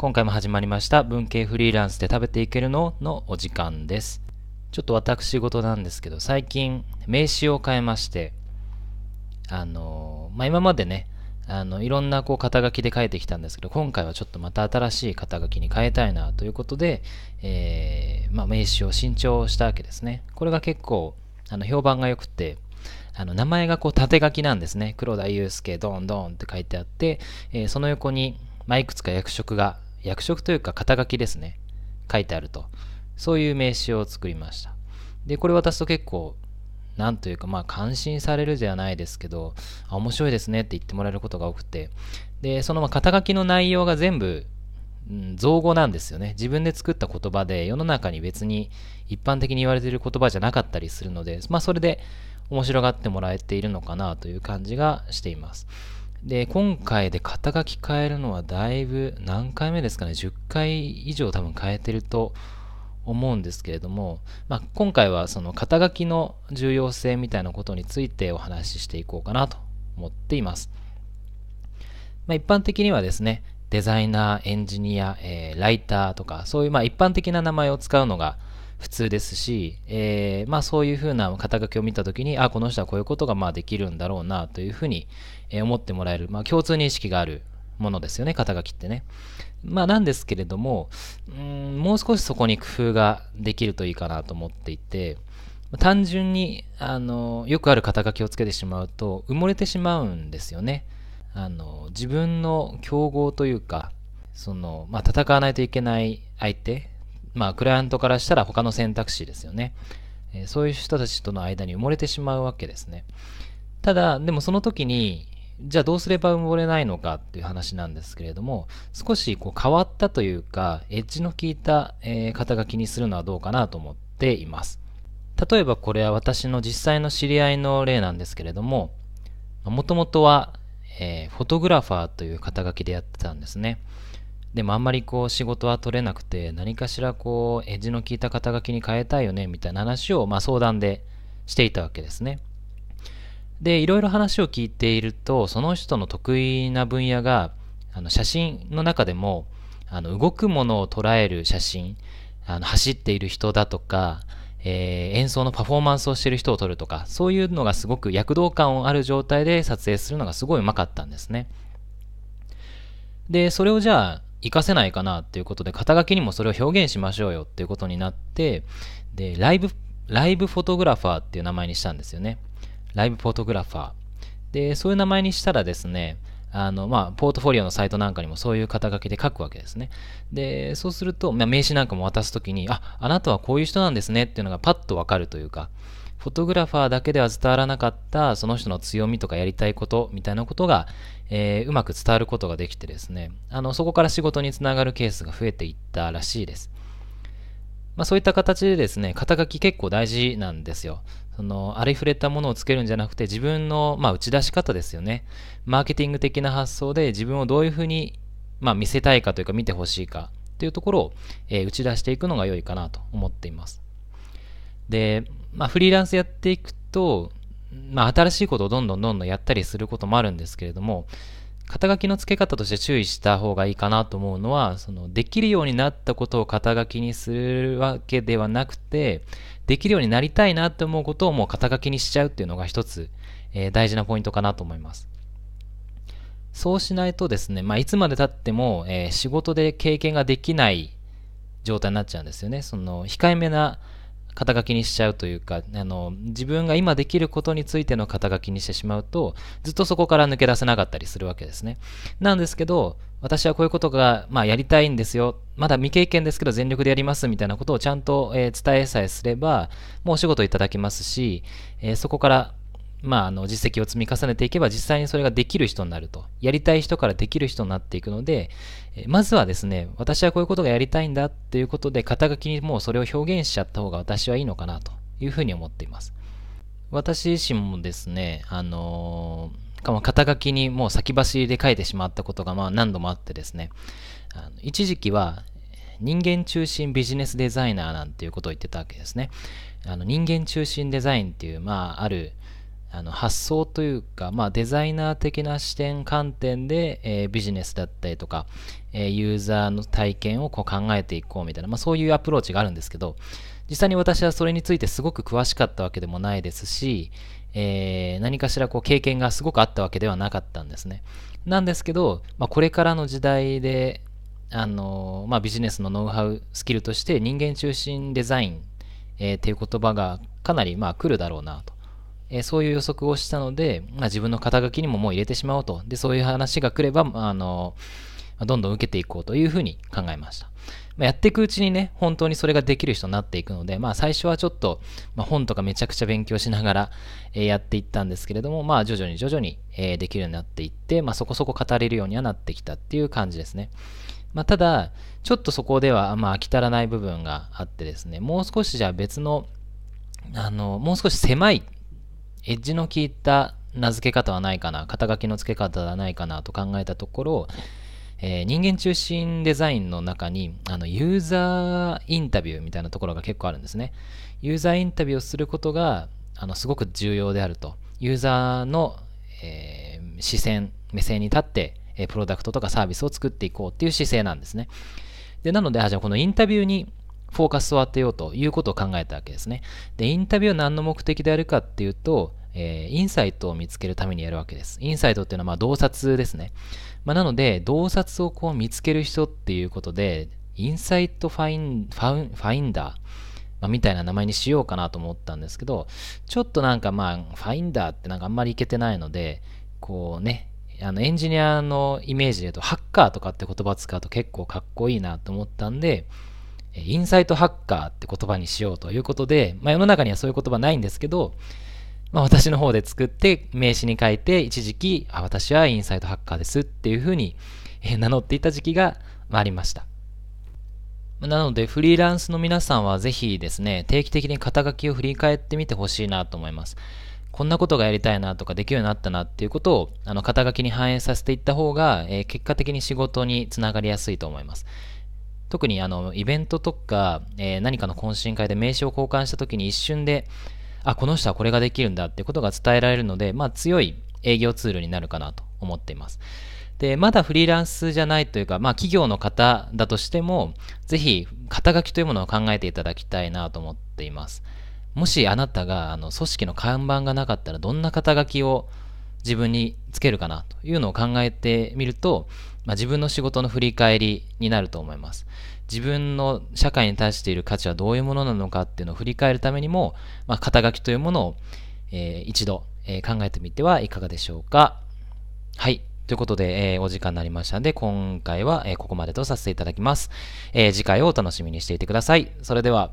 今回も始まりました文系フリーランスで食べていけるののお時間ですちょっと私事なんですけど最近名刺を変えましてあのまあ今までねあのいろんなこう肩書きで書いてきたんですけど今回はちょっとまた新しい肩書きに変えたいなということで、えーまあ、名刺を新調したわけですねこれが結構あの評判が良くてあの名前がこう縦書きなんですね。黒田祐介ドンドンって書いてあって、えー、その横に、まあ、いくつか役職が、役職というか肩書きですね。書いてあると。そういう名刺を作りました。で、これ渡すと結構、なんというか、まあ、感心されるじゃないですけど、面白いですねって言ってもらえることが多くて、で、その肩書きの内容が全部、うん、造語なんですよね。自分で作った言葉で世の中に別に一般的に言われている言葉じゃなかったりするので、まあそれで面白がってもらえているのかなという感じがしています。で、今回で肩書き変えるのはだいぶ何回目ですかね、10回以上多分変えてると思うんですけれども、まあ、今回はその肩書きの重要性みたいなことについてお話ししていこうかなと思っています。まあ、一般的にはですね、デザイナー、エンジニア、えー、ライターとか、そういうまあ一般的な名前を使うのが普通ですし、えー、まあそういうふうな肩書きを見たときに、あ、この人はこういうことがまあできるんだろうなというふうに思ってもらえる、まあ共通認識があるものですよね、肩書きってね。まあなんですけれども、うんもう少しそこに工夫ができるといいかなと思っていて、単純にあのよくある肩書きをつけてしまうと埋もれてしまうんですよね。あの自分の競合というか、そのまあ、戦わないといけない相手まあ、クライアントからしたら他の選択肢ですよね。えー、そういう人たちとの間に埋もれてしまうわけですね。ただ、でもその時に、じゃあどうすれば埋もれないのかっていう話なんですけれども、少しこう変わったというか、エッジの効いた、えー、肩書きにするのはどうかなと思っています。例えばこれは私の実際の知り合いの例なんですけれども、もともとは、えー、フォトグラファーという肩書きでやってたんですね。でもあんまりこう仕事は取れなくて何かしらこうエッジの効いた肩書きに変えたいよねみたいな話をまあ相談でしていたわけですね。でいろいろ話を聞いているとその人の得意な分野があの写真の中でもあの動くものを捉える写真あの走っている人だとか、えー、演奏のパフォーマンスをしている人を撮るとかそういうのがすごく躍動感ある状態で撮影するのがすごいうまかったんですね。でそれをじゃあ活かせないかなっていうことで、肩書きにもそれを表現しましょうよっていうことになって、で、ライブ、ライブフォトグラファーっていう名前にしたんですよね。ライブフォトグラファー。で、そういう名前にしたらですね、あの、まあ、ポートフォリオのサイトなんかにもそういう肩書きで書くわけですね。で、そうすると、まあ、名刺なんかも渡すときに、あ、あなたはこういう人なんですねっていうのがパッとわかるというか、フォトグラファーだけでは伝わらなかったその人の強みとかやりたいことみたいなことが、えー、うまく伝わることができてですね。あのそこから仕事につながるケースが増えていったらしいです、まあ、そういった形でですね肩書き結構大事なんですよ。そのありふれたものをつけるんじゃなくて自分の、まあ、打ち出し方ですよね。マーケティング的な発想で自分をどういうふうに、まあ、見せたいかというか見てほしいかというところを、えー、打ち出していくのが良いかなと思っています。でまあ、フリーランスやっていくと、まあ、新しいことをどんどんどんどんやったりすることもあるんですけれども、肩書きの付け方として注意した方がいいかなと思うのは、そのできるようになったことを肩書きにするわけではなくて、できるようになりたいなって思うことをもう肩書きにしちゃうっていうのが一つ、えー、大事なポイントかなと思います。そうしないとですね、まあ、いつまでたっても、えー、仕事で経験ができない状態になっちゃうんですよね。その控えめな肩書きにしちゃうというかあの自分が今できることについての肩書きにしてしまうとずっとそこから抜け出せなかったりするわけですね。なんですけど私はこういうことが、まあ、やりたいんですよ。まだ未経験ですけど全力でやりますみたいなことをちゃんと、えー、伝えさえすればもうお仕事いただきますし、えー、そこからまあ、あの実績を積み重ねていけば実際にそれができる人になると。やりたい人からできる人になっていくので、えまずはですね、私はこういうことがやりたいんだっていうことで、肩書きにもうそれを表現しちゃった方が私はいいのかなというふうに思っています。私自身もですね、あのー、肩書きにもう先走りで書いてしまったことがまあ何度もあってですね、あの一時期は人間中心ビジネスデザイナーなんていうことを言ってたわけですね。あの人間中心デザインっていう、まあ、あるあの発想というか、まあ、デザイナー的な視点観点で、えー、ビジネスだったりとか、えー、ユーザーの体験をこう考えていこうみたいな、まあ、そういうアプローチがあるんですけど実際に私はそれについてすごく詳しかったわけでもないですし、えー、何かしらこう経験がすごくあったわけではなかったんですね。なんですけど、まあ、これからの時代で、あのまあ、ビジネスのノウハウ、スキルとして人間中心デザイン、えー、っていう言葉がかなりまあ来るだろうなと。え、そういう予測をしたので、まあ、自分の肩書きにももう入れてしまおうと。で、そういう話が来れば、あのどんどん受けていこうというふうに考えました。まあ、やっていくうちにね、本当にそれができる人になっていくので、まあ最初はちょっと、まあ、本とかめちゃくちゃ勉強しながら、えー、やっていったんですけれども、まあ徐々に徐々に、えー、できるようになっていって、まあそこそこ語れるようにはなってきたっていう感じですね。まあただ、ちょっとそこでは、まあ飽き足らない部分があってですね、もう少しじゃあ別の、あの、もう少し狭い、エッジの効いた名付け方はないかな、肩書きの付け方はないかなと考えたところ、えー、人間中心デザインの中にあのユーザーインタビューみたいなところが結構あるんですね。ユーザーインタビューをすることがあのすごく重要であると。ユーザーの、えー、視線、目線に立って、え、プロダクトとかサービスを作っていこうっていう姿勢なんですね。でなので、あじゃあこのインタビューにフォーカスを当てようということを考えたわけですね。で、インタビューは何の目的であるかっていうと、えー、インサイトを見つけるためにやるわけです。インサイトっていうのはまあ洞察ですね。まあ、なので、洞察をこう見つける人っていうことで、インサイトファインファファインダー、まあ、みたいな名前にしようかなと思ったんですけど、ちょっとなんかまあ、ファインダーってなんかあんまりいけてないので、こうね、あのエンジニアのイメージで言うと、ハッカーとかって言葉を使うと結構かっこいいなと思ったんで、インサイトハッカーって言葉にしようということで、まあ、世の中にはそういう言葉ないんですけど、まあ、私の方で作って名刺に書いて一時期あ私はインサイトハッカーですっていうふうに名乗っていた時期がありました。なのでフリーランスの皆さんはぜひですね定期的に肩書きを振り返ってみてほしいなと思います。こんなことがやりたいなとかできるようになったなっていうことをあの肩書きに反映させていった方が、えー、結果的に仕事につながりやすいと思います。特にあのイベントとか、えー、何かの懇親会で名刺を交換した時に一瞬であ、この人はこれができるんだってことが伝えられるので、まあ強い営業ツールになるかなと思っています。で、まだフリーランスじゃないというか、まあ企業の方だとしても、ぜひ肩書きというものを考えていただきたいなと思っています。もしあなたがあの組織の看板がなかったらどんな肩書きを自分につけるかなというのを考えてみると、まあ、自分の仕事の振り返りになると思います。自分の社会に対している価値はどういうものなのかっていうのを振り返るためにも、まあ、肩書きというものを、えー、一度、えー、考えてみてはいかがでしょうか。はい。ということで、えー、お時間になりましたので、今回は、えここまでとさせていただきます。え次回をお楽しみにしていてください。それでは。